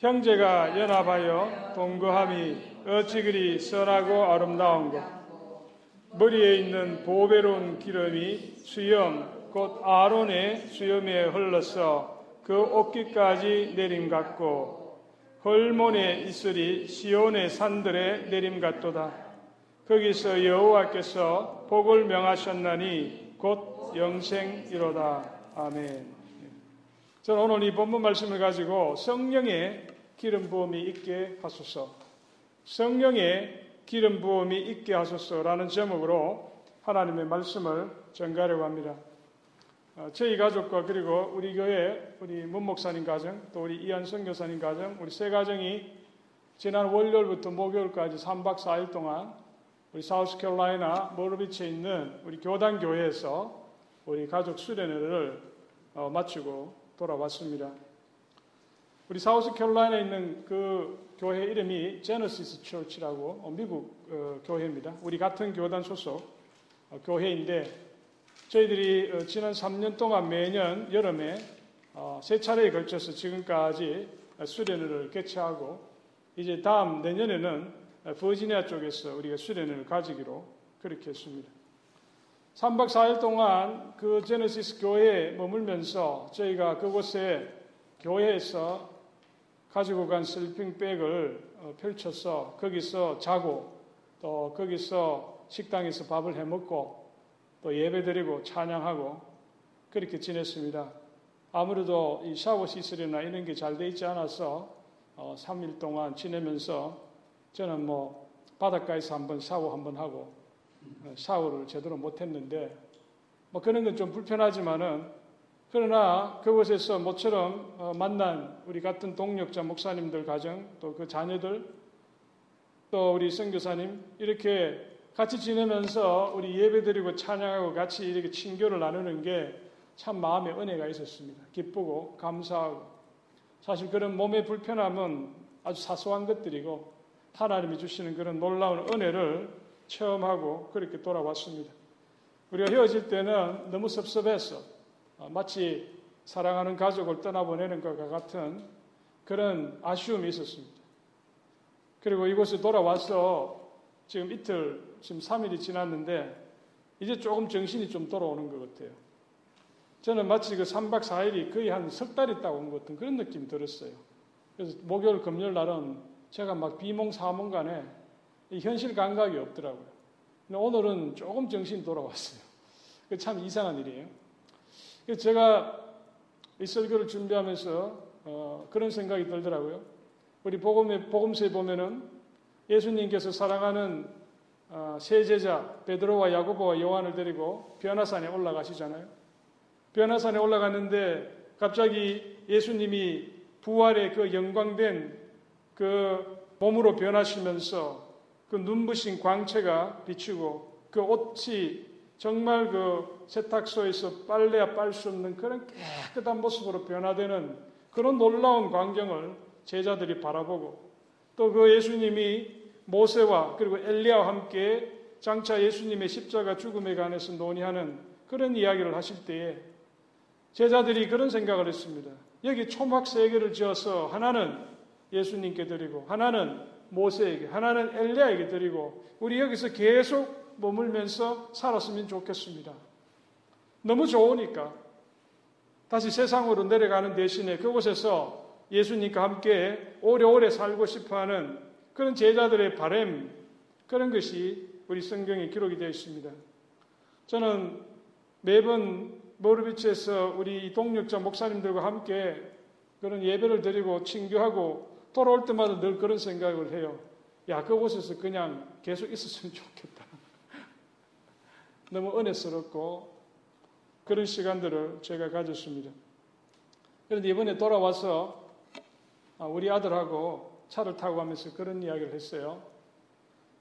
형제가 연합하여 동거함이 어찌 그리 선하고 아름다운고 머리에 있는 보배로운 기름이 수염 곧 아론의 수염에 흘러서 그 옷깃까지 내림 같고 헐몬에 있으리 시온의 산들에 내림 같도다. 거기서 여호와께서 복을 명하셨나니 곧 영생이로다. 아멘. 저는 오늘 이 본문 말씀을 가지고 성령의 기름 부음이 있게 하소서. 성령의 기름 부음이 있게 하소서라는 제목으로 하나님의 말씀을 전가하려고 합니다. 어, 저희 가족과 그리고 우리 교회 우리 문 목사님 가정 또 우리 이한성 교사님 가정 우리 세 가정이 지난 월요일부터 목요일까지 3박 4일 동안 우리 사우스캐롤라이나 모르비치에 있는 우리 교단 교회에서 우리 가족 수련회를 어, 마치고 돌아왔습니다. 우리 사우스캐롤라이나에 있는 그 교회 이름이 제너시스 처치라고 어, 미국 어, 교회입니다. 우리 같은 교단 소속 어, 교회인데 저희들이 어, 지난 3년 동안 매년 여름에 어, 세 차례에 걸쳐서 지금까지 수련회를 개최하고 이제 다음 내년에는 버지니아 쪽에서 우리가 수련회를 가지기로 그렇게 했습니다. 3박 4일 동안 그 제네시스 교회에 머물면서 저희가 그곳에 교회에서 가지고 간 슬핑백을 어, 펼쳐서 거기서 자고 또 거기서 식당에서 밥을 해 먹고 또 예배드리고 찬양하고 그렇게 지냈습니다. 아무래도 이 샤워 시설이나 이런 게 잘 돼 있지 않아서 어, 3일 동안 지내면서 저는 뭐 바닷가에서 한번 샤워 한번 하고 어, 샤워를 제대로 못했는데 뭐 그런 건 좀 불편하지만은 그러나 그곳에서 모처럼 어, 만난 우리 같은 동력자 목사님들 가정 또 그 자녀들 또 우리 선교사님 이렇게 같이 지내면서 우리 예배드리고 찬양하고 같이 이렇게 친교를 나누는 게 참 마음에 은혜가 있었습니다. 기쁘고 감사하고 사실 그런 몸의 불편함은 아주 사소한 것들이고 하나님이 주시는 그런 놀라운 은혜를 체험하고 그렇게 돌아왔습니다. 우리가 헤어질 때는 너무 섭섭해서 어, 마치 사랑하는 가족을 떠나보내는 것과 같은 그런 아쉬움이 있었습니다. 그리고 이곳에 돌아와서 지금 이틀 지금 3일이 지났는데 이제 조금 정신이 좀 돌아오는 것 같아요. 저는 마치 그 3박 4일이 거의 한 석 달 있다 온 것 같은 그런 느낌이 들었어요. 그래서 목요일, 금요일 날은 제가 막 비몽사몽 간에 현실 감각이 없더라고요. 오늘은 조금 정신이 돌아왔어요. 참 이상한 일이에요. 그래서 제가 이 설교를 준비하면서 어, 그런 생각이 들더라고요. 우리 복음에, 복음서에 보면은 예수님께서 사랑하는 어, 세 제자 베드로와 야고보와 요한을 데리고 변화산에 올라가시잖아요. 변화산에 올라갔는데 갑자기 예수님이 부활의 그 영광된 그 몸으로 변하시면서 그 눈부신 광채가 비추고 그 옷이 정말 그 세탁소에서 빨래야 빨 수 없는 그런 깨끗한 모습으로 변화되는 그런 놀라운 광경을 제자들이 바라보고 또 그 예수님이 모세와 그리고 엘리야와 함께 장차 예수님의 십자가 죽음에 관해서 논의하는 그런 이야기를 하실 때에 제자들이 그런 생각을 했습니다. 여기 초막 세 개를 지어서 하나는 예수님께 드리고 하나는 모세에게 하나는 엘리야에게 드리고 우리 여기서 계속 머물면서 살았으면 좋겠습니다. 너무 좋으니까 다시 세상으로 내려가는 대신에 그곳에서 예수님과 함께 오래오래 살고 싶어하는 그런 제자들의 바램 그런 것이 우리 성경에 기록이 되어 있습니다. 저는 매번 모르비치에서 우리 동력자 목사님들과 함께 그런 예배를 드리고 친교하고 돌아올 때마다 늘 그런 생각을 해요. 야, 그곳에서 그냥 계속 있었으면 좋겠다. 너무 은혜스럽고 그런 시간들을 제가 가졌습니다. 그런데 이번에 돌아와서 아, 우리 아들하고 차를 타고 가면서 그런 이야기를 했어요.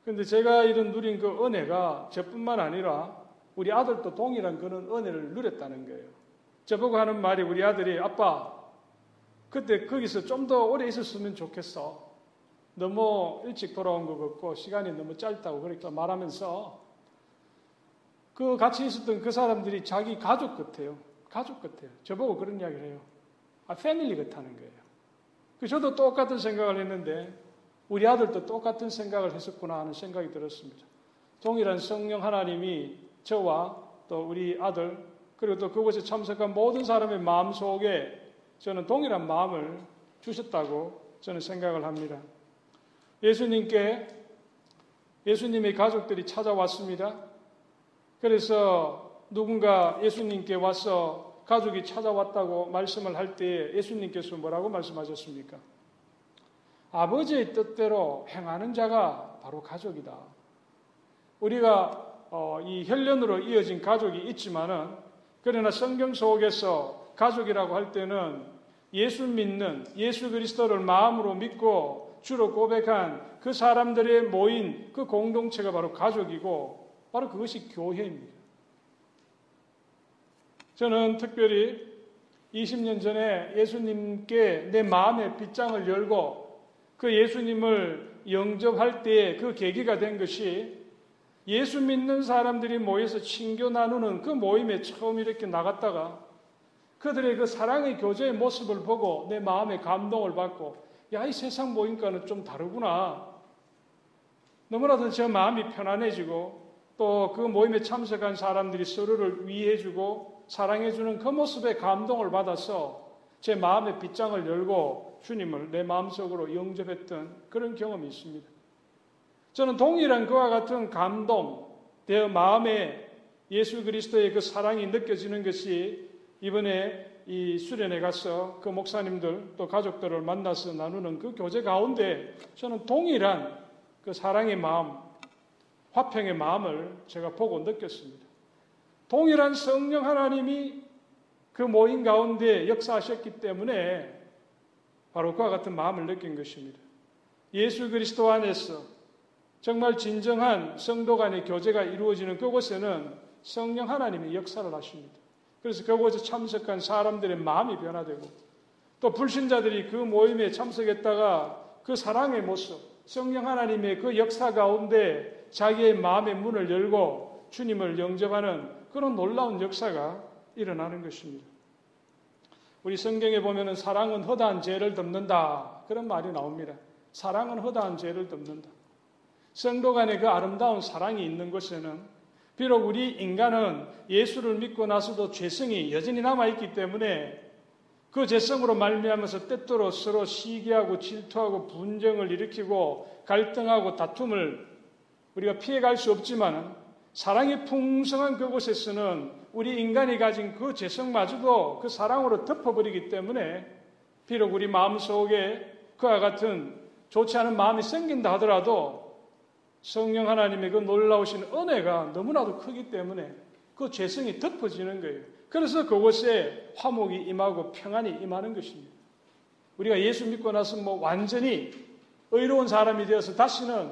근데 제가 이런 누린 그 은혜가 저뿐만 아니라 우리 아들도 동일한 그런 은혜를 누렸다는 거예요. 저보고 하는 말이 우리 아들이 아빠 그때 거기서 좀 더 오래 있었으면 좋겠어. 너무 일찍 돌아온 것 같고 시간이 너무 짧다고 그러니까 말하면서 그 같이 있었던 그 사람들이 자기 가족 같아요. 가족 같아요. 저보고 그런 이야기를 해요. 아, 패밀리 같다는 거예요. 그 저도 똑같은 생각을 했는데 우리 아들도 똑같은 생각을 했었구나 하는 생각이 들었습니다. 동일한 성령 하나님이 저와 또 우리 아들 그리고 또 그곳에 참석한 모든 사람의 마음 속에 저는 동일한 마음을 주셨다고 저는 생각을 합니다. 예수님께 예수님의 가족들이 찾아왔습니다. 그래서 누군가 예수님께 와서 가족이 찾아왔다고 말씀을 할 때 예수님께서 뭐라고 말씀하셨습니까? 아버지의 뜻대로 행하는 자가 바로 가족이다. 우리가 어, 이 혈연으로 이어진 가족이 있지만은 그러나 성경 속에서 가족이라고 할 때는 예수 믿는 예수 그리스도를 마음으로 믿고 주로 고백한 그 사람들의 모인 그 공동체가 바로 가족이고 바로 그것이 교회입니다. 저는 특별히 20년 전에 예수님께 내 마음의 빗장을 열고 그 예수님을 영접할 때그 계기가 된 것이 예수 믿는 사람들이 모여서 친교 나누는 그 모임에 처음 이렇게 나갔다가 그들의 그 사랑의 교제의 모습을 보고 내 마음에 감동을 받고 야, 이 세상 모임과는 좀 다르구나. 너무나도 제 마음이 편안해지고 또 그 모임에 참석한 사람들이 서로를 위해주고 사랑해주는 그 모습에 감동을 받아서 제 마음의 빗장을 열고 주님을 내 마음속으로 영접했던 그런 경험이 있습니다. 저는 동일한 그와 같은 감동, 내 마음에 예수 그리스도의 그 사랑이 느껴지는 것이 이번에 이 수련회 가서 그 목사님들 또 가족들을 만나서 나누는 그 교제 가운데 저는 동일한 그 사랑의 마음, 화평의 마음을 제가 보고 느꼈습니다. 동일한 성령 하나님이 그 모임 가운데 역사하셨기 때문에 바로 그와 같은 마음을 느낀 것입니다. 예수 그리스도 안에서 정말 진정한 성도 간의 교제가 이루어지는 그곳에는 성령 하나님이 역사를 하십니다. 그래서 그곳에 참석한 사람들의 마음이 변화되고 또 불신자들이 그 모임에 참석했다가 그 사랑의 모습, 성령 하나님의 그 역사 가운데 자기의 마음의 문을 열고 주님을 영접하는 그런 놀라운 역사가 일어나는 것입니다. 우리 성경에 보면은 사랑은 허다한 죄를 덮는다. 그런 말이 나옵니다. 사랑은 허다한 죄를 덮는다. 성도 간의 그 아름다운 사랑이 있는 곳에는 비록 우리 인간은 예수를 믿고 나서도 죄성이 여전히 남아있기 때문에 그 죄성으로 말미암아서 때때로 서로 시기하고 질투하고 분쟁을 일으키고 갈등하고 다툼을 우리가 피해갈 수 없지만 사랑이 풍성한 그곳에서는 우리 인간이 가진 그 죄성마저도 그 사랑으로 덮어버리기 때문에 비록 우리 마음속에 그와 같은 좋지 않은 마음이 생긴다 하더라도 성령 하나님의 그 놀라우신 은혜가 너무나도 크기 때문에 그 죄성이 덮어지는 거예요. 그래서 그곳에 화목이 임하고 평안이 임하는 것입니다. 우리가 예수 믿고 나서 뭐 완전히 의로운 사람이 되어서 다시는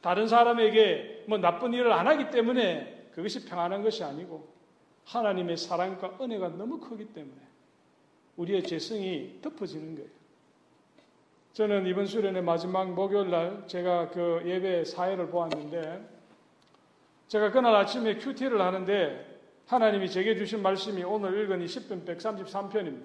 다른 사람에게 뭐 나쁜 일을 안 하기 때문에 그것이 평안한 것이 아니고 하나님의 사랑과 은혜가 너무 크기 때문에 우리의 죄성이 덮어지는 거예요. 저는 이번 수련의 마지막 목요일 날 제가 그 예배 사회를 보았는데 제가 그날 아침에 큐티를 하는데 하나님이 제게 주신 말씀이 오늘 읽은 20분 133편입니다.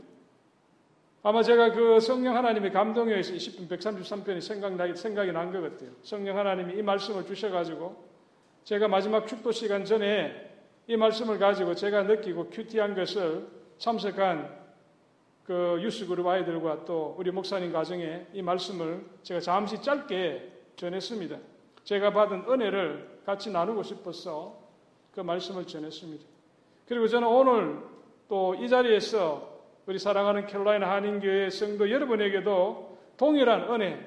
아마 제가 그 성령 하나님의 감동에 의해서 20분 133편이 생각나, 생각이 난 것 같아요. 성령 하나님이 이 말씀을 주셔가지고 제가 마지막 축도 시간 전에 이 말씀을 가지고 제가 느끼고 큐티한 것을 참석한 그 유스그룹 아이들과 또 우리 목사님 가정에 이 말씀을 제가 잠시 짧게 전했습니다. 제가 받은 은혜를 같이 나누고 싶어서 그 말씀을 전했습니다. 그리고 저는 오늘 또 이 자리에서 우리 사랑하는 캐롤라이나 한인교회 성도 여러분에게도 동일한 은혜,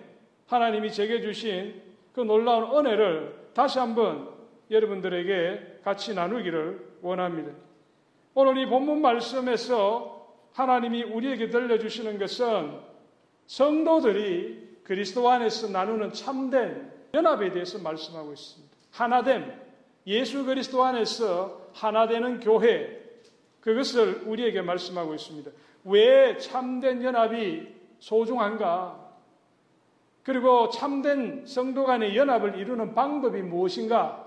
하나님이 제게 주신 그 놀라운 은혜를 다시 한번 여러분들에게 같이 나누기를 원합니다. 오늘 이 본문 말씀에서 하나님이 우리에게 들려주시는 것은 성도들이 그리스도 안에서 나누는 참된 연합에 대해서 말씀하고 있습니다. 하나됨, 예수 그리스도 안에서 하나되는 교회, 그것을 우리에게 말씀하고 있습니다. 왜 참된 연합이 소중한가? 그리고 참된 성도 간의 연합을 이루는 방법이 무엇인가?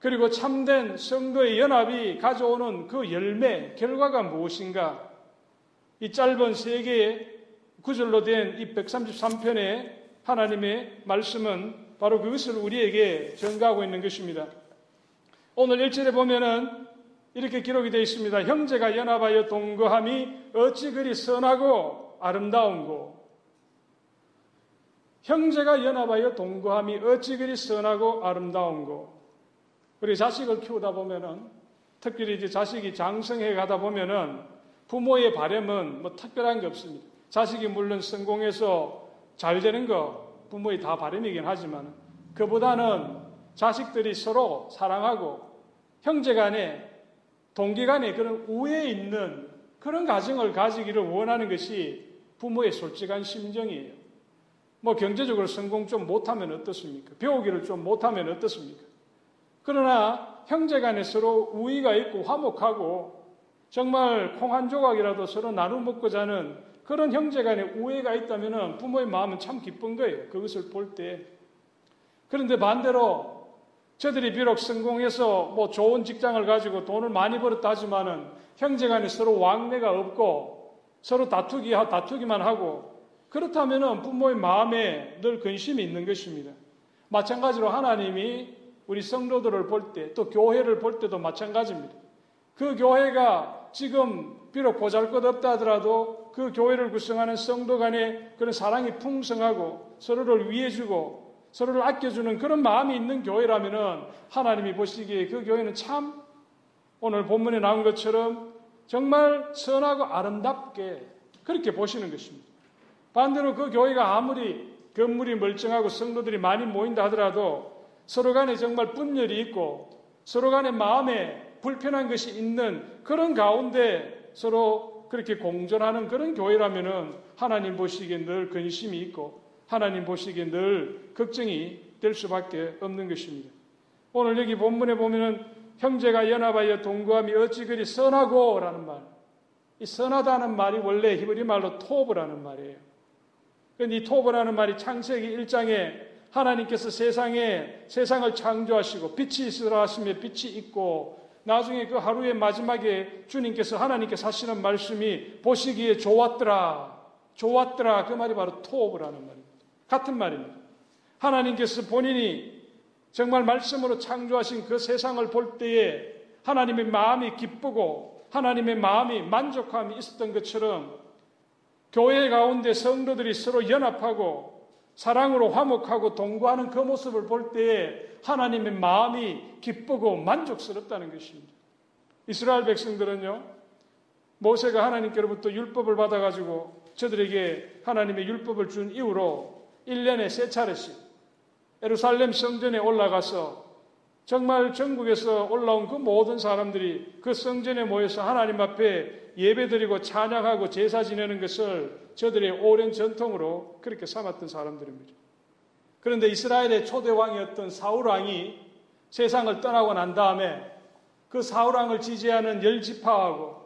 그리고 참된 성도의 연합이 가져오는 그 열매, 결과가 무엇인가? 이 짧은 세 개의 구절로 된 이 133편의 하나님의 말씀은 바로 그것을 우리에게 전가하고 있는 것입니다. 오늘 1절에 보면은 이렇게 기록이 되어 있습니다. 형제가 연합하여 동거함이 어찌 그리 선하고 아름다운고 형제가 연합하여 동거함이 어찌 그리 선하고 아름다운고 우리 자식을 키우다 보면은 특별히 이제 자식이 장성해 가다 보면은 부모의 바램은 뭐 특별한 게 없습니다. 자식이 물론 성공해서 잘 되는 거 부모의 다 바램이긴 하지만 그보다는 자식들이 서로 사랑하고 형제 간에 동기 간에 그런 우애 있는 그런 가정을 가지기를 원하는 것이 부모의 솔직한 심정이에요. 뭐 경제적으로 성공 좀 못하면 어떻습니까? 배우기를 좀 못하면 어떻습니까? 그러나 형제 간에 서로 우애가 있고 화목하고 정말 콩 한 조각이라도 서로 나눠 먹고 자는 그런 형제 간에 우애가 있다면 부모의 마음은 참 기쁜 거예요. 그것을 볼 때. 그런데 반대로 저들이 비록 성공해서 뭐 좋은 직장을 가지고 돈을 많이 벌었다 하지만은 형제 간에 서로 왕래가 없고 서로 다투기, 다투기만 하고 그렇다면은 부모의 마음에 늘 근심이 있는 것입니다. 마찬가지로 하나님이 우리 성도들을 볼 때, 또 교회를 볼 때도 마찬가지입니다. 그 교회가 지금 비록 보잘 것 없다 하더라도 그 교회를 구성하는 성도 간에 그런 사랑이 풍성하고 서로를 위해주고 서로를 아껴주는 그런 마음이 있는 교회라면은 하나님이 보시기에 그 교회는 참 오늘 본문에 나온 것처럼 정말 선하고 아름답게 그렇게 보시는 것입니다. 반대로 그 교회가 아무리 건물이 멀쩡하고 성도들이 많이 모인다 하더라도 서로 간에 정말 분열이 있고 서로 간에 마음에 불편한 것이 있는 그런 가운데 서로 그렇게 공존하는 그런 교회라면은 하나님 보시기에 늘 근심이 있고 하나님 보시기에 늘 걱정이 될 수밖에 없는 것입니다. 오늘 여기 본문에 보면은 형제가 연합하여 동거함이 어찌 그리 선하고 라는 말. 이 선하다는 말이 원래 히브리 말로 토브라는 말이에요. 그런데 이 토브라는 말이 창세기 1장에 하나님께서 세상에 세상을 창조하시고 빛이 있으라 하시며 빛이 있고 나중에 그 하루의 마지막에 주님께서 하나님께서 하시는 말씀이 보시기에 좋았더라. 좋았더라. 그 말이 바로 토브라는 말입니다. 같은 말입니다. 하나님께서 본인이 정말 말씀으로 창조하신 그 세상을 볼 때에 하나님의 마음이 기쁘고 하나님의 마음이 만족함이 있었던 것처럼 교회 가운데 성도들이 서로 연합하고 사랑으로 화목하고 동거하는 그 모습을 볼 때에 하나님의 마음이 기쁘고 만족스럽다는 것입니다. 이스라엘 백성들은요, 모세가 하나님께로부터 율법을 받아가지고 저들에게 하나님의 율법을 준 이후로 1년에 세 차례씩 에루살렘 성전에 올라가서 정말 전국에서 올라온 그 모든 사람들이 그 성전에 모여서 하나님 앞에 예배드리고 찬양하고 제사 지내는 것을 저들의 오랜 전통으로 그렇게 삼았던 사람들입니다. 그런데 이스라엘의 초대 왕이었던 사울 왕이 세상을 떠나고 난 다음에 그 사울 왕을 지지하는 열 지파하고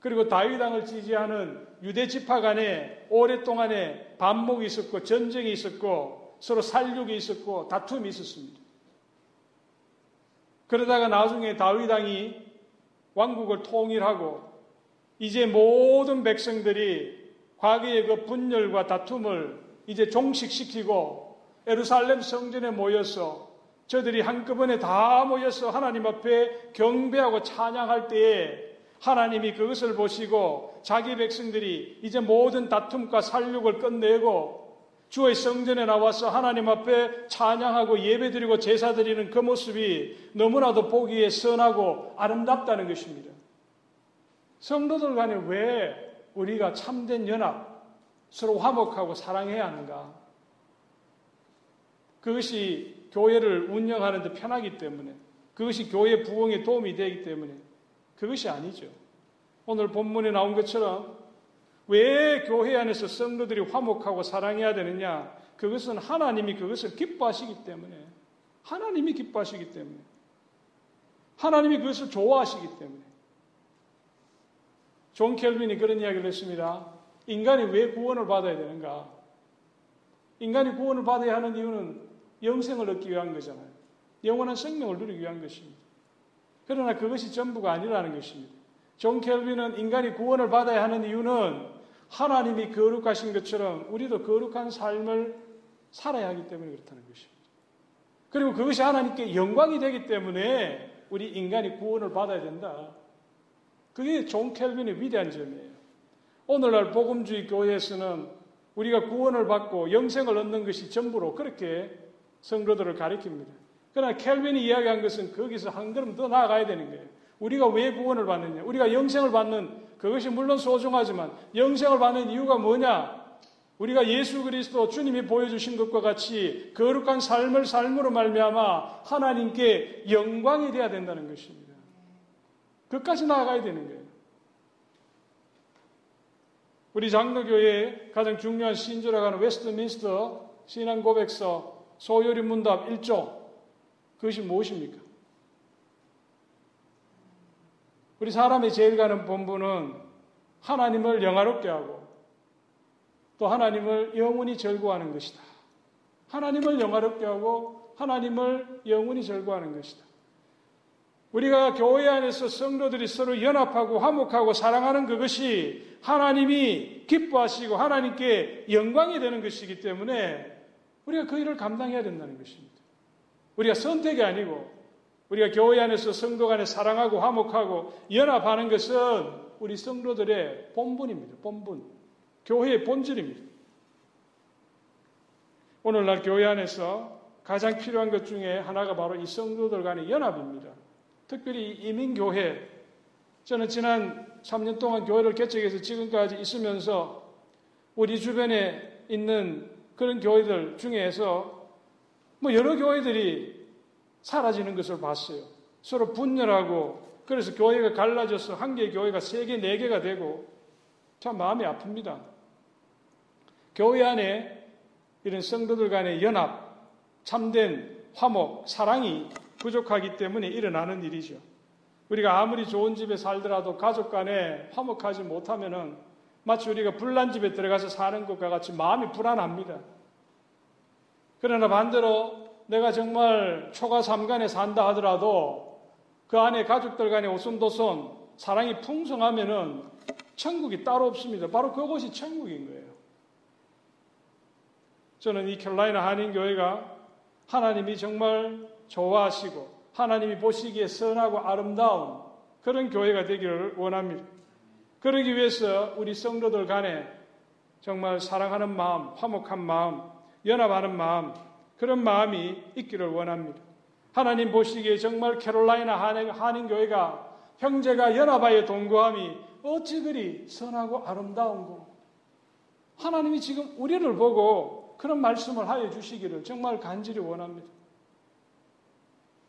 그리고 다윗 왕을 지지하는 유대 지파 간에 오랫동안에 반목이 있었고 전쟁이 있었고 서로 살육이 있었고 다툼이 있었습니다. 그러다가 나중에 다윗 왕이 왕국을 통일하고 이제 모든 백성들이 과거의 그 분열과 다툼을 이제 종식시키고 에루살렘 성전에 모여서 저들이 한꺼번에 다 모여서 하나님 앞에 경배하고 찬양할 때에 하나님이 그것을 보시고 자기 백성들이 이제 모든 다툼과 살육을 끝내고 주의 성전에 나와서 하나님 앞에 찬양하고 예배드리고 제사드리는 그 모습이 너무나도 보기에 선하고 아름답다는 것입니다. 성도들 간에 왜 우리가 참된 연합, 서로 화목하고 사랑해야 하는가? 그것이 교회를 운영하는 데 편하기 때문에, 그것이 교회 부흥에 도움이 되기 때문에, 그것이 아니죠. 오늘 본문에 나온 것처럼 왜 교회 안에서 성도들이 화목하고 사랑해야 되느냐? 그것은 하나님이 그것을 기뻐하시기 때문에 하나님이 기뻐하시기 때문에 하나님이 그것을 좋아하시기 때문에 존 켈빈이 그런 이야기를 했습니다. 인간이 왜 구원을 받아야 되는가? 인간이 구원을 받아야 하는 이유는 영생을 얻기 위한 거잖아요. 영원한 생명을 누리기 위한 것입니다. 그러나 그것이 전부가 아니라는 것입니다. 존 켈빈은 인간이 구원을 받아야 하는 이유는 하나님이 거룩하신 것처럼 우리도 거룩한 삶을 살아야 하기 때문에 그렇다는 것입니다. 그리고 그것이 하나님께 영광이 되기 때문에 우리 인간이 구원을 받아야 된다. 그게 존 켈빈의 위대한 점이에요. 오늘날 복음주의 교회에서는 우리가 구원을 받고 영생을 얻는 것이 전부로 그렇게 성도들을 가리킵니다. 그러나 켈빈이 이야기한 것은 거기서 한 걸음 더 나아가야 되는 거예요. 우리가 왜 구원을 받느냐? 우리가 영생을 받는 그것이 물론 소중하지만 영생을 받는 이유가 뭐냐? 우리가 예수 그리스도 주님이 보여주신 것과 같이 거룩한 삶을 삶으로 말미암아 하나님께 영광이 되어야 된다는 것입니다. 끝까지 나아가야 되는 거예요. 우리 장로교회의 가장 중요한 신조라고 하는 웨스트민스터 신앙 고백서 소요리 문답 1조 그것이 무엇입니까? 우리 사람이 제일 가는 본분은 하나님을 영화롭게 하고 또 하나님을 영원히 절구하는 것이다. 하나님을 영화롭게 하고 하나님을 영원히 절구하는 것이다. 우리가 교회 안에서 성도들이 서로 연합하고 화목하고 사랑하는 그것이 하나님이 기뻐하시고 하나님께 영광이 되는 것이기 때문에 우리가 그 일을 감당해야 된다는 것입니다. 우리가 선택이 아니고 우리가 교회 안에서 성도 간에 사랑하고 화목하고 연합하는 것은 우리 성도들의 본분입니다. 본분. 교회의 본질입니다. 오늘날 교회 안에서 가장 필요한 것 중에 하나가 바로 이 성도들 간의 연합입니다. 특별히 이민교회. 저는 지난 3년 동안 교회를 개척해서 지금까지 있으면서 우리 주변에 있는 그런 교회들 중에서 뭐 여러 교회들이 사라지는 것을 봤어요. 서로 분열하고 그래서 교회가 갈라져서 한 개의 교회가 세 개, 네 개가 되고 참 마음이 아픕니다. 교회 안에 이런 성도들 간의 연합, 참된 화목, 사랑이 부족하기 때문에 일어나는 일이죠. 우리가 아무리 좋은 집에 살더라도 가족 간에 화목하지 못하면은 마치 우리가 불난 집에 들어가서 사는 것과 같이 마음이 불안합니다. 그러나 반대로 내가 정말 초가 삼간에 산다 하더라도 그 안에 가족들 간에 오손도손 사랑이 풍성하면은 천국이 따로 없습니다. 바로 그것이 천국인 거예요. 저는 이 캘라이나 한인교회가 하나님이 정말 좋아하시고 하나님이 보시기에 선하고 아름다운 그런 교회가 되기를 원합니다. 그러기 위해서 우리 성도들 간에 정말 사랑하는 마음, 화목한 마음, 연합하는 마음, 그런 마음이 있기를 원합니다. 하나님 보시기에 정말 캐롤라이나 한인, 교회가 형제가 연합하여 동거함이 어찌 그리 선하고 아름다운고 하나님이 지금 우리를 보고 그런 말씀을 하여 주시기를 정말 간절히 원합니다.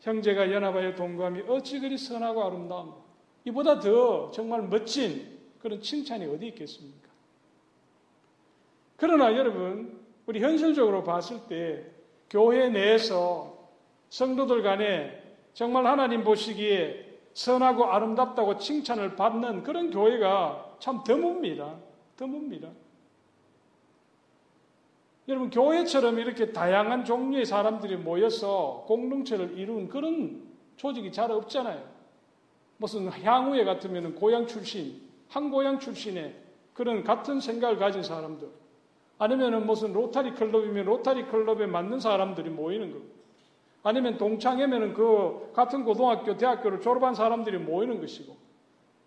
형제가 연합하여 동감이 어찌 그리 선하고 아름다운 이보다 더 정말 멋진 그런 칭찬이 어디 있겠습니까? 그러나 여러분, 우리 현실적으로 봤을 때 교회 내에서 성도들 간에 정말 하나님 보시기에 선하고 아름답다고 칭찬을 받는 그런 교회가 참 드뭅니다. 드뭅니다. 여러분, 교회처럼 이렇게 다양한 종류의 사람들이 모여서 공동체를 이룬 그런 조직이 잘 없잖아요. 무슨 향후에 같으면 고향 출신, 한 고향 출신의 그런 같은 생각을 가진 사람들. 아니면 무슨 로타리 클럽이면 로타리 클럽에 맞는 사람들이 모이는 거. 아니면 동창회면 그 같은 고등학교, 대학교를 졸업한 사람들이 모이는 것이고.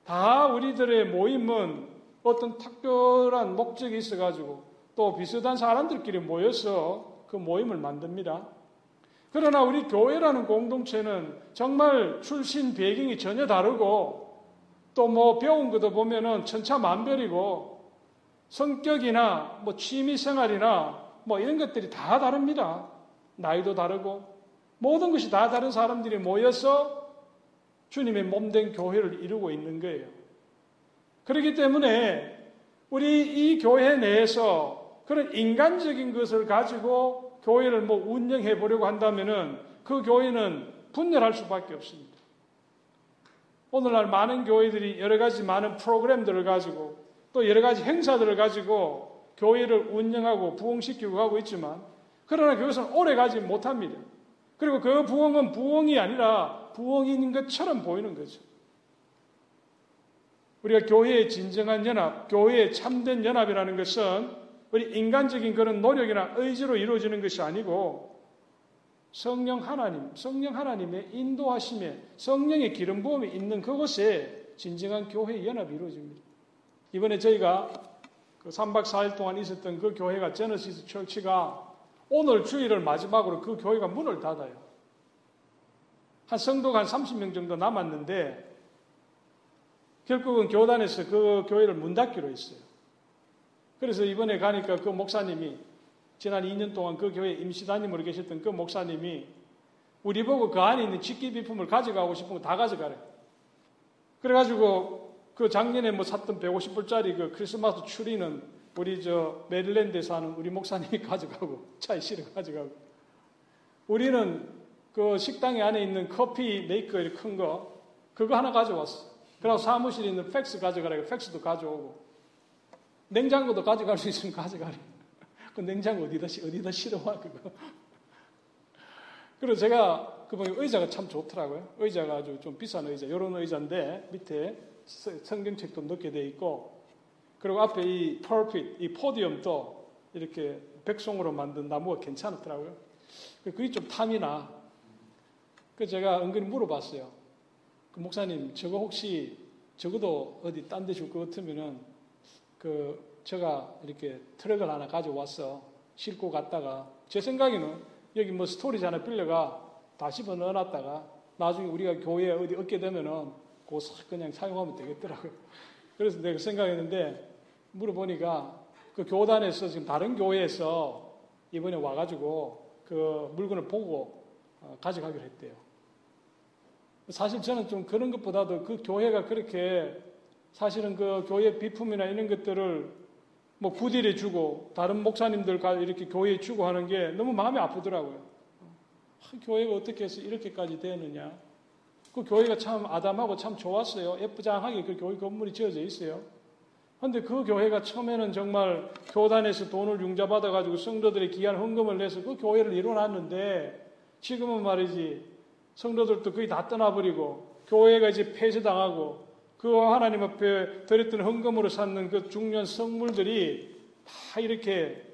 다 우리들의 모임은 어떤 특별한 목적이 있어가지고 또 비슷한 사람들끼리 모여서 그 모임을 만듭니다. 그러나 우리 교회라는 공동체는 정말 출신 배경이 전혀 다르고 또 뭐 배운 것도 보면은 천차만별이고 성격이나 뭐 취미 생활이나 뭐 이런 것들이 다 다릅니다. 나이도 다르고 모든 것이 다 다른 사람들이 모여서 주님의 몸된 교회를 이루고 있는 거예요. 그렇기 때문에 우리 이 교회 내에서 그런 인간적인 것을 가지고 교회를 뭐 운영해 보려고 한다면은 그 교회는 분열할 수밖에 없습니다. 오늘날 많은 교회들이 여러 가지 많은 프로그램들을 가지고 또 여러 가지 행사들을 가지고 교회를 운영하고 부흥시키고 하고 있지만 그러나 그것은 오래 가지 못합니다. 그리고 그 부흥은 부흥이 아니라 부흥인 것처럼 보이는 거죠. 우리가 교회의 진정한 연합, 교회의 참된 연합이라는 것은 우리 인간적인 그런 노력이나 의지로 이루어지는 것이 아니고 성령 하나님, 성령 하나님의 인도하심에 성령의 기름 부음이 있는 그곳에 진정한 교회의 연합이 이루어집니다. 이번에 저희가 그 3박 4일 동안 있었던 그 교회가 제너시스 철치가 오늘 주일을 마지막으로 그 교회가 문을 닫아요. 한 성도가 한 30명 정도 남았는데 결국은 교단에서 그 교회를 문 닫기로 했어요. 그래서 이번에 가니까 그 목사님이 지난 2년 동안 그 교회 임시단임으로 계셨던 그 목사님이 우리 보고 그 안에 있는 직기 비품을 가져가고 싶으면 다 가져가래. 그래가지고 그 작년에 뭐 샀던 150불짜리 그 크리스마스 추리는 우리 저 메릴랜드에 사는 우리 목사님이 가져가고 차에 실어 가져가고 우리는 그 식당에 안에 있는 커피 메이커 큰 거 그거 하나 가져왔어. 그리고 사무실에 있는 팩스 가져가라. 팩스도 가져오고. 냉장고도 가져갈 수 있으면 가져가래. 그 냉장고 어디다, 어디다 실어와, 그거. 그리고 제가 그 의자가 참 좋더라고요. 의자가 아주 좀 비싼 의자. 이런 의자인데 밑에 성경책도 넣게 돼 있고 그리고 앞에 이 pulpit, 이 podium도 이렇게 백송으로 만든 나무가 괜찮더라고요. 그게 좀 탐이 나. 그 제가 은근히 물어봤어요. 그 목사님, 저거 혹시 적어도 어디 딴 데 줄 것 같으면은 그 제가 이렇게 트럭을 하나 가져와서 싣고 갔다가 제 생각에는 여기 뭐 storage 하나 빌려가다 집어넣어놨다가 나중에 우리가 교회에 어디 얻게 되면은 그거 그냥 사용하면 되겠더라고요. 그래서 내가 생각했는데 물어보니까 그 교단에서 지금 다른 교회에서 이번에 와가지고 그 물건을 보고 어, 가져가기로 했대요. 사실 저는 좀 그런 것보다도 그 교회가 그렇게 사실은 그 교회 비품이나 이런 것들을 뭐 구딜해 주고 다른 목사님들과 이렇게 교회에 주고 하는 게 너무 마음이 아프더라고요. 교회가 어떻게 해서 이렇게까지 되느냐. 그 교회가 참 아담하고 참 좋았어요. 예쁘장하게 그 교회 건물이 지어져 있어요. 근데 그 교회가 처음에는 정말 교단에서 돈을 융자받아가지고 성도들의 귀한 헌금을 내서 그 교회를 이뤄놨는데 지금은 말이지 성도들도 거의 다 떠나버리고 교회가 이제 폐쇄당하고 그 하나님 앞에 드렸던 헌금으로 쌓는 그 중요한 성물들이 다 이렇게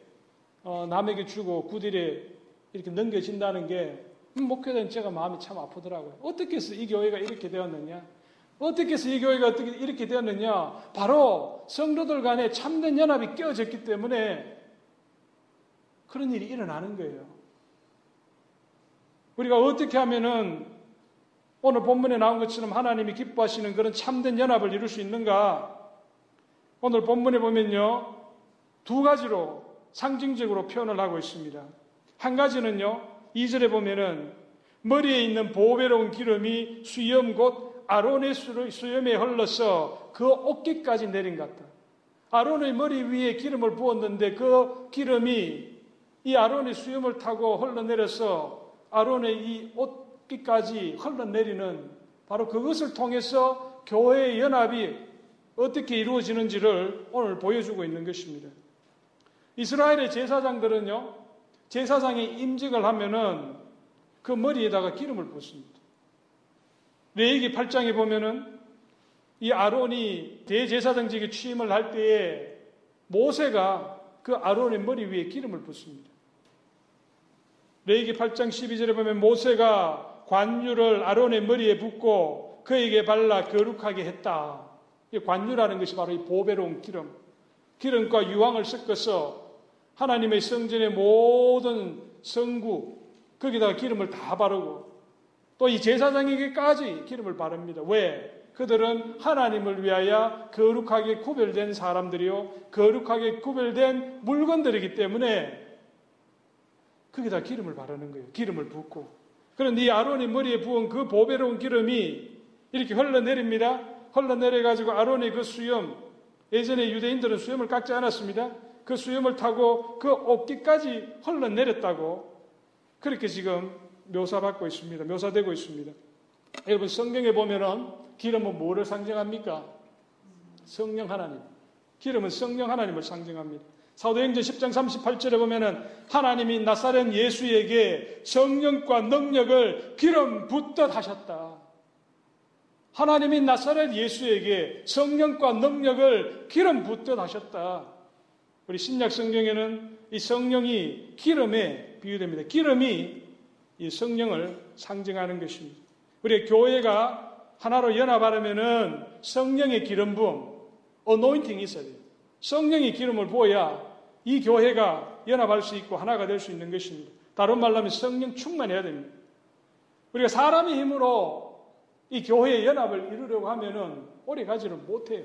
어, 남에게 주고 구딜에 이렇게 넘겨진다는 게 목회자인 제가 마음이 참 아프더라고요. 어떻게 해서 이 교회가 이렇게 되었느냐? 어떻게 해서 이 교회가 어떻게 이렇게 되었느냐? 바로 성도들 간에 참된 연합이 깨어졌기 때문에 그런 일이 일어나는 거예요. 우리가 어떻게 하면은 오늘 본문에 나온 것처럼 하나님이 기뻐하시는 그런 참된 연합을 이룰 수 있는가? 오늘 본문에 보면요. 두 가지로 상징적으로 표현을 하고 있습니다. 한 가지는요. 2절에 보면은 머리에 있는 보배로운 기름이 수염 곧 아론의 수염에 흘러서 그 어깨까지 내린 것 같다. 아론의 머리 위에 기름을 부었는데 그 기름이 이 아론의 수염을 타고 흘러내려서 아론의 이 옷 깃까지 흘러내리는 바로 그것을 통해서 교회의 연합이 어떻게 이루어지는지를 오늘 보여주고 있는 것입니다. 이스라엘의 제사장들은요, 제사장이 임직을 하면은 그 머리에다가 기름을 붓습니다. 레이기 8장에 보면은 이 아론이 대제사장직에 취임을 할 때에 모세가 그 아론의 머리 위에 기름을 붓습니다. 레이기 8장 12절에 보면 모세가 관유를 아론의 머리에 붓고 그에게 발라 거룩하게 했다. 이 관유라는 것이 바로 이 보배로운 기름. 기름과 유황을 섞어서 하나님의 성전의 모든 성구, 거기다가 기름을 다 바르고 또 이 제사장에게까지 기름을 바릅니다. 왜? 그들은 하나님을 위하여 거룩하게 구별된 사람들이요, 거룩하게 구별된 물건들이기 때문에 거기다 기름을 바르는 거예요. 기름을 붓고. 그런데 이 아론이 머리에 부은 그 보배로운 기름이 이렇게 흘러내립니다. 흘러내려가지고 아론의 그 수염, 예전에 유대인들은 수염을 깎지 않았습니다. 그 수염을 타고 그 어깨까지 흘러내렸다고 그렇게 지금 묘사받고 있습니다. 묘사되고 있습니다. 여러분 성경에 보면은 기름은 뭐를 상징합니까? 성령 하나님. 기름은 성령 하나님을 상징합니다. 사도행전 10장 38절에 보면은 하나님이 나사렛 예수에게 성령과 능력을 기름 붓듯 하셨다. 하나님이 나사렛 예수에게 성령과 능력을 기름 붓듯 하셨다. 우리 신약 성경에는 이 성령이 기름에 비유됩니다. 기름이 이 성령을 상징하는 것입니다. 우리 교회가 하나로 연합하려면은 성령의 기름 부음, 어노인팅이 있어야 돼요. 성령의 기름을 부어야 이 교회가 연합할 수 있고 하나가 될 수 있는 것입니다. 다른 말로 하면 성령 충만해야 됩니다. 우리가 사람의 힘으로 이 교회의 연합을 이루려고 하면은 오래 가지를 못해요.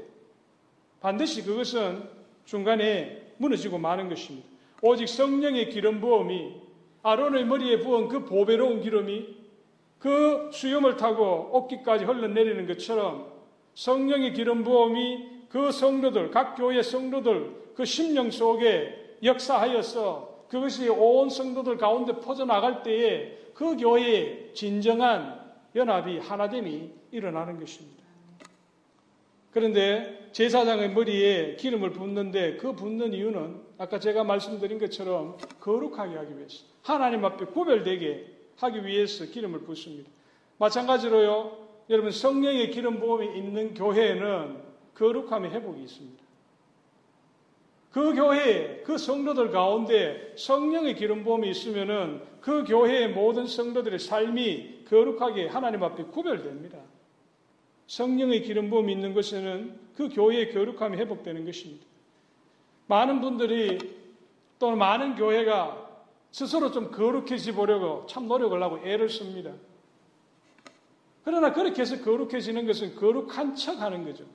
반드시 그것은 중간에 무너지고 마는 것입니다. 오직 성령의 기름 부음이 아론의 머리에 부은 그 보배로운 기름이 그 수염을 타고 어깨까지 흘러내리는 것처럼 성령의 기름 부음이 그 성도들, 각 교회 성도들 그 심령 속에 역사하여서 그것이 온 성도들 가운데 퍼져나갈 때에 그 교회의 진정한 연합이 하나됨이 일어나는 것입니다. 그런데 제사장의 머리에 기름을 붓는데 그 붓는 이유는 아까 제가 말씀드린 것처럼 거룩하게 하기 위해서 하나님 앞에 구별되게 하기 위해서 기름을 붓습니다. 마찬가지로요, 여러분 성령의 기름 부음이 있는 교회에는 거룩함의 회복이 있습니다. 그 교회에 그 성도들 가운데 성령의 기름 부음이 있으면은 그 교회의 모든 성도들의 삶이 거룩하게 하나님 앞에 구별됩니다. 성령의 기름 부음이 있는 것에는 그 교회의 거룩함이 회복되는 것입니다. 많은 분들이 또는 많은 교회가 스스로 좀 거룩해지 보려고 참 노력을 하고 애를 씁니다. 그러나 그렇게 해서 거룩해지는 것은 거룩한 척 하는 거죠.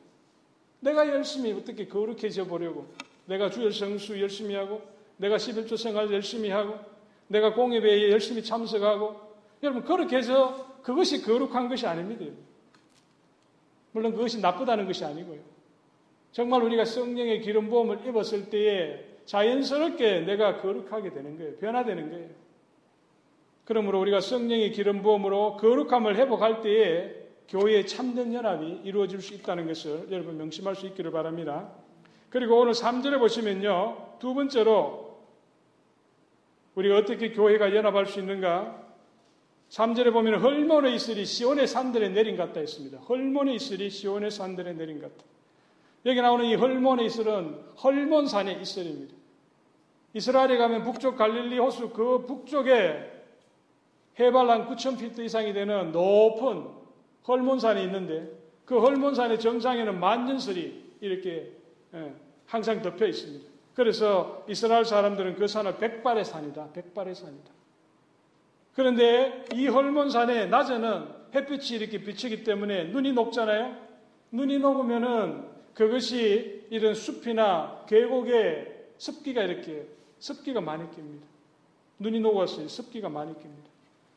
내가 열심히 어떻게 거룩해져 보려고 내가 주일 성수 열심히 하고 내가 11조 생활 열심히 하고 내가 공예배에 열심히 참석하고 여러분 그렇게 해서 그것이 거룩한 것이 아닙니다. 물론 그것이 나쁘다는 것이 아니고요. 정말 우리가 성령의 기름 부음을 입었을 때에 자연스럽게 내가 거룩하게 되는 거예요. 변화되는 거예요. 그러므로 우리가 성령의 기름 부음으로 거룩함을 회복할 때에 교회의 참된 연합이 이루어질 수 있다는 것을 여러분 명심할 수 있기를 바랍니다. 그리고 오늘 3절에 보시면요. 두 번째로 우리가 어떻게 교회가 연합할 수 있는가? 3절에 보면 헐몬의 이슬이 시온의 산들에 내린 같다 했습니다. 헐몬의 이슬이 시온의 산들에 내린 같다. 여기 나오는 이 헐몬의 이슬은 헐몬산의 이슬입니다. 이스라엘에 가면 북쪽 갈릴리 호수 그 북쪽에 해발 한 9,000피트 이상이 되는 높은 헐몬산이 있는데 그 헐몬산의 정상에는 만년설이 이렇게 예, 항상 덮여 있습니다. 그래서 이스라엘 사람들은 그 산을 백발의 산이다. 백발의 산이다. 그런데 이 헐몬산에 낮에는 햇빛이 이렇게 비치기 때문에 눈이 녹잖아요. 눈이 녹으면은 그것이 이런 숲이나 계곡에 습기가 이렇게 습기가 많이 낍니다. 눈이 녹았어요. 습기가 많이 낍니다.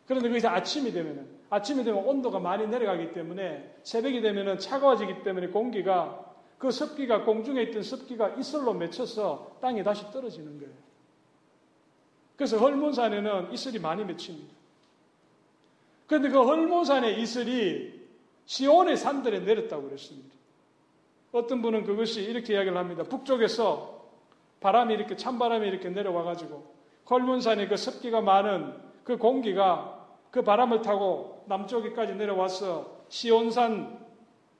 그런데 거기서 아침이 되면은 아침이 되면 온도가 많이 내려가기 때문에 새벽이 되면은 차가워지기 때문에 공기가 그 습기가 공중에 있던 습기가 이슬로 맺혀서 땅에 다시 떨어지는 거예요. 그래서 헐몬산에는 이슬이 많이 맺힙니다. 그런데 그 헐몬산의 이슬이 시온의 산들에 내렸다고 그랬습니다. 어떤 분은 그것이 이렇게 이야기를 합니다. 북쪽에서 바람이 이렇게 찬바람이 이렇게 내려와 가지고 헐몬산의 그 습기가 많은 그 공기가 그 바람을 타고 남쪽에까지 내려와서 시온산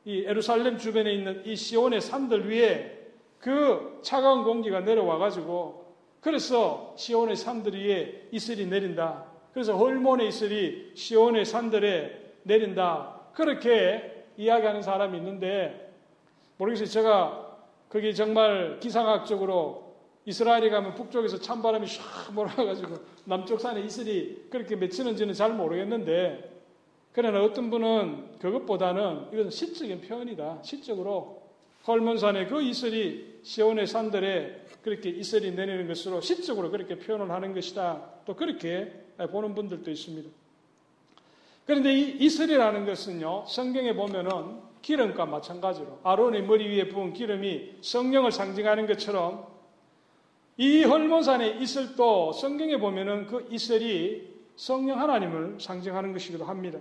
이 에루살렘 주변에 있는 이 시온의 산들 위에 그 차가운 공기가 내려와 가지고 그래서 시온의 산들 위에 이슬이 내린다. 그래서 헐몬의 이슬이 시온의 산들에 내린다. 그렇게 이야기하는 사람이 있는데 모르겠어요. 제가 거기 정말 기상학적으로 이스라엘에 가면 북쪽에서 찬바람이 샥 몰아가지고 남쪽 산에 이슬이 그렇게 맺히는지는 잘 모르겠는데 그러나 어떤 분은 그것보다는 이것은 시적인 표현이다. 시적으로 헐몬산의 그 이슬이 시온의 산들에 그렇게 이슬이 내리는 것으로 시적으로 그렇게 표현을 하는 것이다. 또 그렇게 보는 분들도 있습니다. 그런데 이 이슬이라는 것은요, 성경에 보면은 기름과 마찬가지로 아론의 머리 위에 부은 기름이 성령을 상징하는 것처럼 이 헐몬산의 이슬도 성경에 보면은 그 이슬이 성령 하나님을 상징하는 것이기도 합니다.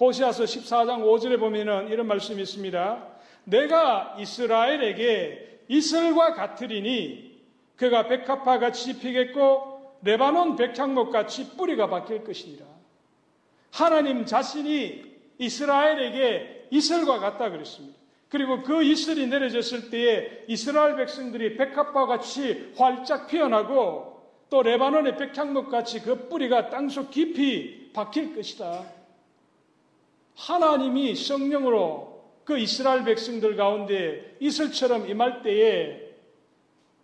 호시아서 14장 5절에 보면은 이런 말씀이 있습니다. 내가 이스라엘에게 이슬과 같으리니 그가 백합화 같이 피겠고 레바논 백향목 같이 뿌리가 바뀔 것이니라. 하나님 자신이 이스라엘에게 이슬과 같다 그랬습니다. 그리고 그 이슬이 내려졌을 때에 이스라엘 백성들이 백합과 같이 활짝 피어나고 또 레바논의 백향목 같이 그 뿌리가 땅속 깊이 박힐 것이다. 하나님이 성령으로 그 이스라엘 백성들 가운데 이슬처럼 임할 때에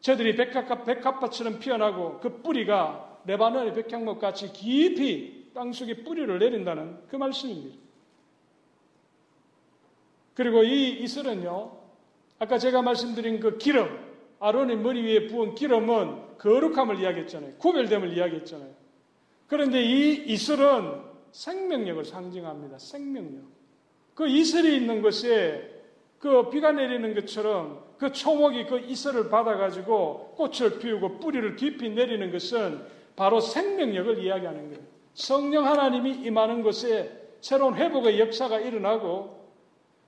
저들이 백합, 백합화처럼 피어나고 그 뿌리가 레바논의 백향목 같이 깊이 땅속에 뿌리를 내린다는 그 말씀입니다. 그리고 이 이슬은요, 아까 제가 말씀드린 그 기름, 아론의 머리 위에 부은 기름은 거룩함을 이야기했잖아요. 구별됨을 이야기했잖아요. 그런데 이 이슬은 생명력을 상징합니다. 생명력. 그 이슬이 있는 곳에 그 비가 내리는 것처럼 그 초목이 그 이슬을 받아가지고 꽃을 피우고 뿌리를 깊이 내리는 것은 바로 생명력을 이야기하는 거예요. 성령 하나님이 임하는 곳에 새로운 회복의 역사가 일어나고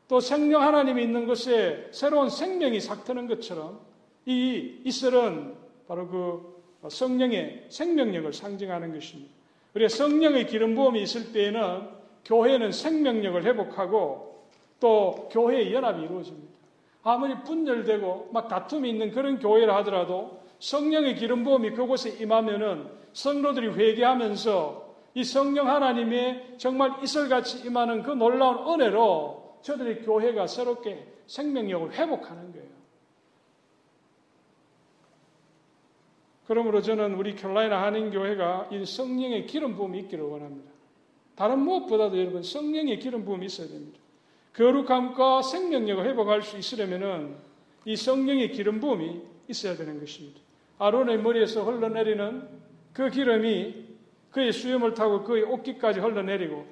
또 생명 하나님이 있는 곳에 새로운 생명이 삭트는 것처럼 이 이슬은 바로 그 성령의 생명력을 상징하는 것입니다. 우리가 성령의 기름 부음이 있을 때에는 교회는 생명력을 회복하고 또 교회의 연합이 이루어집니다. 아무리 분열되고 막 다툼이 있는 그런 교회라 하더라도 성령의 기름 부음이 그곳에 임하면은 성도들이 회개하면서 이 성령 하나님의 정말 이슬같이 임하는 그 놀라운 은혜로 저들의 교회가 새롭게 생명력을 회복하는 거예요. 그러므로 저는 우리 캘라이나 한인교회가 이 성령의 기름 부음이 있기를 원합니다. 다른 무엇보다도 여러분 성령의 기름 부음이 있어야 됩니다. 거룩함과 생명력을 회복할 수 있으려면은 이 성령의 기름 부음이 있어야 되는 것입니다. 아론의 머리에서 흘러내리는 그 기름이 그의 수염을 타고 그의 옷깃까지 흘러내리고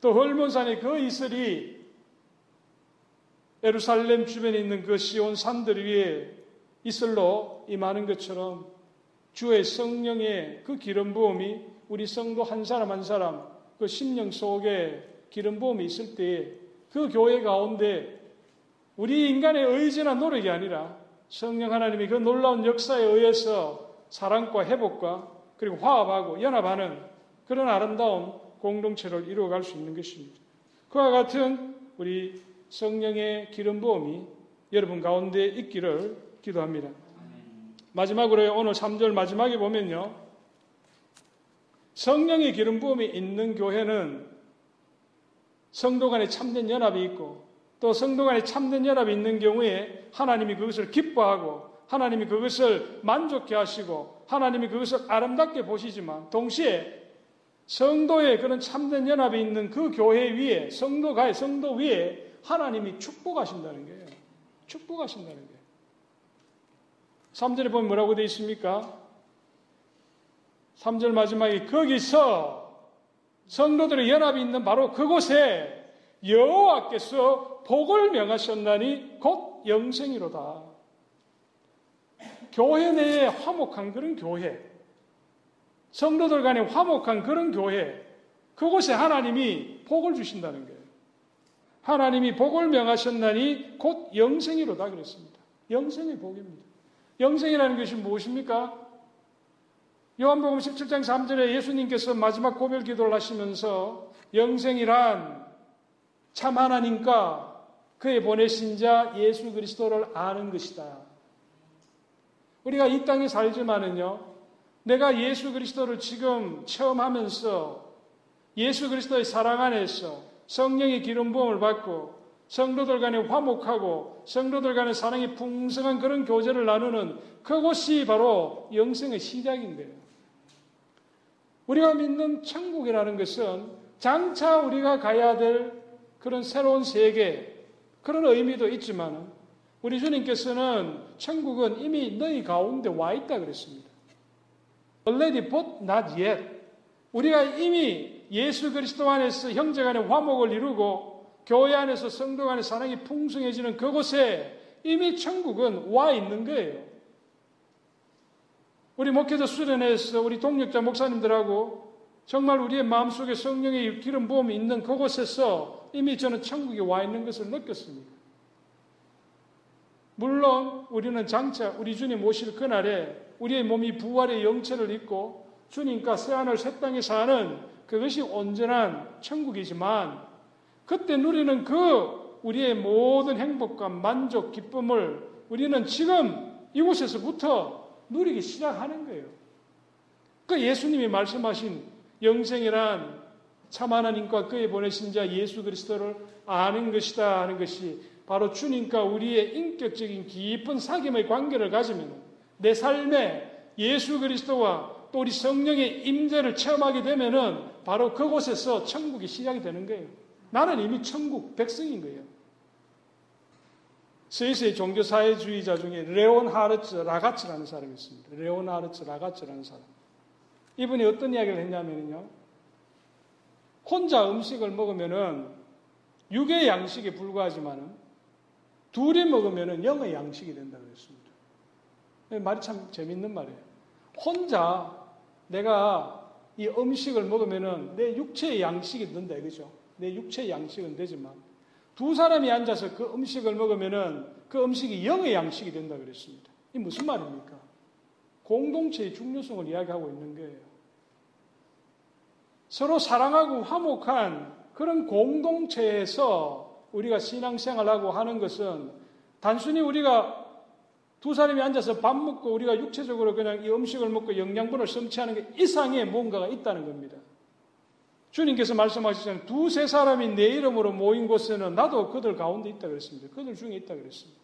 또 헐몬산의 그 이슬이 에루살렘 주변에 있는 그 시온 산들 위에 이슬로 임하는 것처럼 주의 성령의 그 기름 부음이 우리 성도 한 사람 한 사람 그 심령 속에 기름 부음이 있을 때에 그 교회 가운데 우리 인간의 의지나 노력이 아니라 성령 하나님이 그 놀라운 역사에 의해서 사랑과 회복과 그리고 화합하고 연합하는 그런 아름다운 공동체를 이루어갈 수 있는 것입니다. 그와 같은 우리 성령의 기름 부음이 여러분 가운데 있기를 기도합니다. 마지막으로 오늘 3절 마지막에 보면요. 성령의 기름 부음이 있는 교회는 성도 간에 참된 연합이 있고 또 성도 간에 참된 연합이 있는 경우에 하나님이 그것을 기뻐하고 하나님이 그것을 만족해 하시고 하나님이 그것을 아름답게 보시지만 동시에 성도의 그런 참된 연합이 있는 그 교회 위에 성도가의 성도 위에 하나님이 축복하신다는 거예요. 축복하신다는 거예요. 3절에 보면 뭐라고 되어 있습니까? 3절 마지막에 거기서 성도들의 연합이 있는 바로 그곳에 여호와께서 복을 명하셨나니 곧 영생이로다. 교회 내에 화목한 그런 교회, 성도들 간에 화목한 그런 교회, 그곳에 하나님이 복을 주신다는 거예요. 하나님이 복을 명하셨나니 곧 영생이로다 그랬습니다. 영생의 복입니다. 영생이라는 것이 무엇입니까? 요한복음 17장 3절에 예수님께서 마지막 고별 기도를 하시면서 영생이란 참 하나님과 그의 보내신 자 예수 그리스도를 아는 것이다. 우리가 이 땅에 살지만은요, 내가 예수 그리스도를 지금 체험하면서 예수 그리스도의 사랑 안에서 성령의 기름 부음을 받고 성도들 간에 화목하고 성도들 간에 사랑이 풍성한 그런 교제를 나누는 그곳이 바로 영생의 시작인데요. 우리가 믿는 천국이라는 것은 장차 우리가 가야 될 그런 새로운 세계, 그런 의미도 있지만 우리 주님께서는 천국은 이미 너희 가운데 와 있다 그랬습니다. Already but not yet. 우리가 이미 예수 그리스도 안에서 형제 간의 화목을 이루고 교회 안에서 성도 간의 사랑이 풍성해지는 그곳에 이미 천국은 와 있는 거예요. 우리 목회자 수련회에서 우리 동력자 목사님들하고 정말 우리의 마음속에 성령의 기름 부음이 있는 그곳에서 이미 저는 천국에 와 있는 것을 느꼈습니다. 물론 우리는 장차 우리 주님 오실 그날에 우리의 몸이 부활의 영체를 입고 주님과 새하늘 새 땅에 사는 그것이 온전한 천국이지만 그때 누리는 그 우리의 모든 행복과 만족, 기쁨을 우리는 지금 이곳에서부터 누리기 시작하는 거예요. 그 예수님이 말씀하신 영생이란 참 하나님과 그의 보내신 자 예수 그리스도를 아는 것이다 하는 것이 바로 주님과 우리의 인격적인 깊은 사귐의 관계를 가지면 내 삶에 예수 그리스도와 또 우리 성령의 임재를 체험하게 되면은 바로 그곳에서 천국이 시작이 되는 거예요. 나는 이미 천국 백성인 거예요. 스위스의 종교 사회주의자 중에 레온 하르츠 라가츠라는 사람이 있습니다. 레온 하르츠 라가츠라는 사람. 이분이 어떤 이야기를 했냐면요. 혼자 음식을 먹으면은 육의 양식에 불과하지만은 둘이 먹으면은 영의 양식이 된다고 했습니다. 말이 참 재밌는 말이에요. 혼자 내가 이 음식을 먹으면은 내 육체의 양식이 된다 이거죠. 내 육체의 양식은 되지만 두 사람이 앉아서 그 음식을 먹으면은 그 음식이 영의 양식이 된다 그랬습니다. 이 무슨 말입니까? 공동체의 중요성을 이야기하고 있는 거예요. 서로 사랑하고 화목한 그런 공동체에서 우리가 신앙생활하고 하는 것은 단순히 우리가 두 사람이 앉아서 밥 먹고 우리가 육체적으로 그냥 이 음식을 먹고 영양분을 섭취하는 게 이상의 뭔가가 있다는 겁니다. 주님께서 말씀하시잖아요. 두세 사람이 내 이름으로 모인 곳에는 나도 그들 가운데 있다 그랬습니다. 그들 중에 있다 그랬습니다.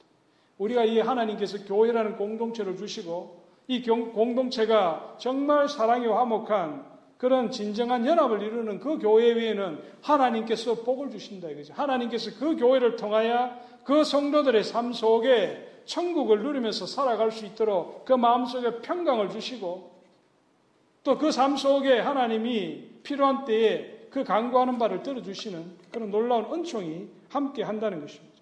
우리가 이 하나님께서 교회라는 공동체를 주시고 이 공동체가 정말 사랑이 화목한 그런 진정한 연합을 이루는 그 교회 위에는 하나님께서 복을 주신다 이거죠. 하나님께서 그 교회를 통하여 그 성도들의 삶 속에 천국을 누리면서 살아갈 수 있도록 그 마음속에 평강을 주시고 또 그 삶 속에 하나님이 필요한 때에 그 강구하는 바를 들어주시는 그런 놀라운 은총이 함께 한다는 것입니다.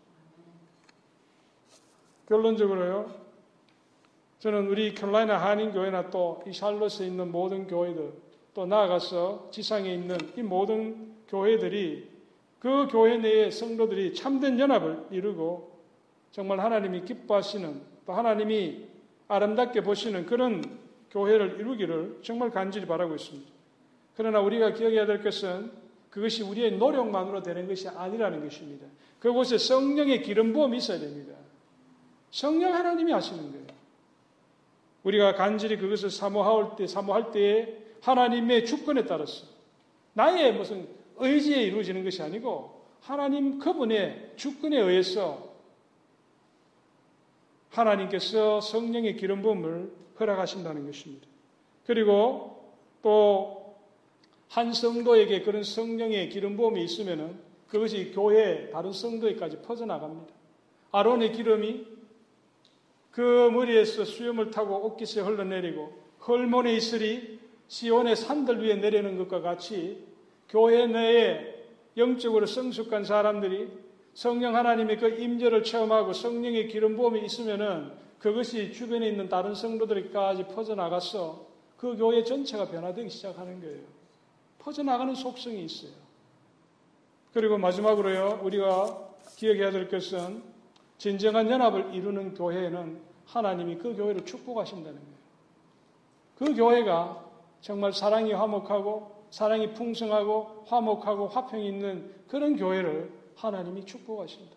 결론적으로요, 저는 우리 캘라이나 한인교회나 또 이 샬롯에 있는 모든 교회들, 또 나아가서 지상에 있는 이 모든 교회들이 그 교회 내의 성도들이 참된 연합을 이루고 정말 하나님이 기뻐하시는 또 하나님이 아름답게 보시는 그런 교회를 이루기를 정말 간절히 바라고 있습니다. 그러나 우리가 기억해야 될 것은 그것이 우리의 노력만으로 되는 것이 아니라는 것입니다. 그곳에 성령의 기름 부음이 있어야 됩니다. 성령 하나님이 하시는 거예요. 우리가 간절히 그것을 사모할 때, 사모할 때에 하나님의 주권에 따라서 나의 무슨 의지에 이루어지는 것이 아니고 하나님 그분의 주권에 의해서 하나님께서 성령의 기름 부음을 허락하신다는 것입니다. 그리고 또 한 성도에게 그런 성령의 기름 부음이 있으면은 그것이 교회 다른 성도에까지 퍼져나갑니다. 아론의 기름이 그 머리에서 수염을 타고 옷깃에 흘러내리고 헐몬의 이슬이 시온의 산들 위에 내리는 것과 같이 교회 내에 영적으로 성숙한 사람들이 성령 하나님의 그 임재를 체험하고 성령의 기름 부음이 있으면은 그것이 주변에 있는 다른 성도들까지 퍼져나가서 그 교회 전체가 변화되기 시작하는 거예요. 퍼져나가는 속성이 있어요. 그리고 마지막으로요, 우리가 기억해야 될 것은 진정한 연합을 이루는 교회에는 하나님이 그 교회를 축복하신다는 거예요. 그 교회가 정말 사랑이 화목하고 사랑이 풍성하고 화목하고 화평이 있는 그런 교회를 하나님이 축복하신다.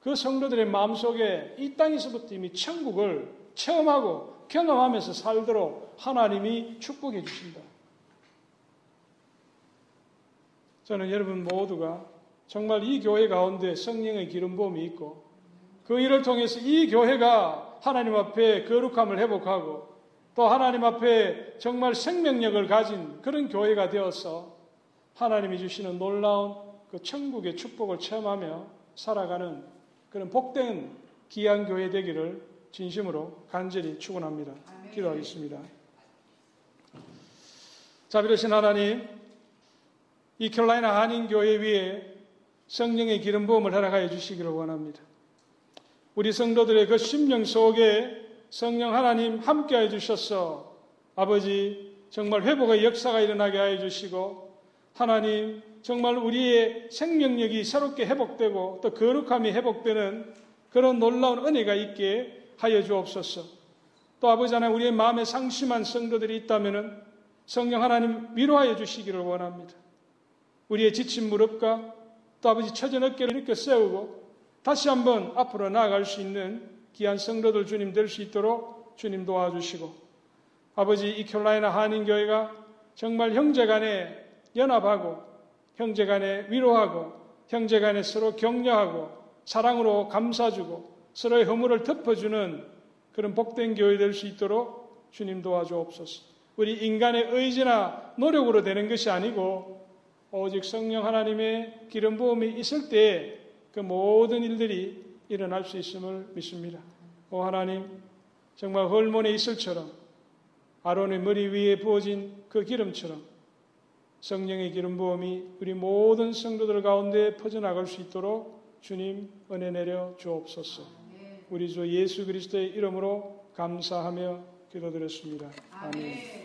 그 성도들의 마음속에 이 땅에서부터 이미 천국을 체험하고 경험하면서 살도록 하나님이 축복해 주신다. 저는 여러분 모두가 정말 이 교회 가운데 성령의 기름 부음이 있고 그 일을 통해서 이 교회가 하나님 앞에 거룩함을 회복하고 또 하나님 앞에 정말 생명력을 가진 그런 교회가 되어서 하나님이 주시는 놀라운 그 천국의 축복을 체험하며 살아가는 그런 복된 귀한 교회 되기를 진심으로 간절히 축원합니다. 기도하겠습니다. 자비로신 하나님, 이 캘라이나 한인 교회 위에 성령의 기름 부음을 허락하여 주시기를 원합니다. 우리 성도들의 그 심령 속에 성령 하나님 함께하여 주셔서 아버지 정말 회복의 역사가 일어나게 하여 주시고 하나님 정말 우리의 생명력이 새롭게 회복되고 또 거룩함이 회복되는 그런 놀라운 은혜가 있게 하여 주옵소서. 또 아버지 하나님 우리의 마음에 상심한 성도들이 있다면 성령 하나님 위로하여 주시기를 원합니다. 우리의 지친 무릎과 또 아버지 처진 어깨를 이렇게 세우고 다시 한번 앞으로 나아갈 수 있는 귀한 성도들 주님 될 수 있도록 주님 도와주시고 아버지 이 캘라이나 한인교회가 정말 형제 간에 연합하고 형제 간에 위로하고 형제 간에 서로 격려하고 사랑으로 감싸주고 서로의 허물을 덮어주는 그런 복된 교회 될 수 있도록 주님 도와주옵소서. 우리 인간의 의지나 노력으로 되는 것이 아니고 오직 성령 하나님의 기름 부음이 있을 때 그 모든 일들이 일어날 수 있음을 믿습니다. 오 하나님, 정말 헐몬의 이슬처럼 아론의 머리 위에 부어진 그 기름처럼 성령의 기름 부음이 우리 모든 성도들 가운데 퍼져나갈 수 있도록 주님 은혜 내려 주옵소서. 우리 주 예수 그리스도의 이름으로 감사하며 기도드렸습니다. 아멘.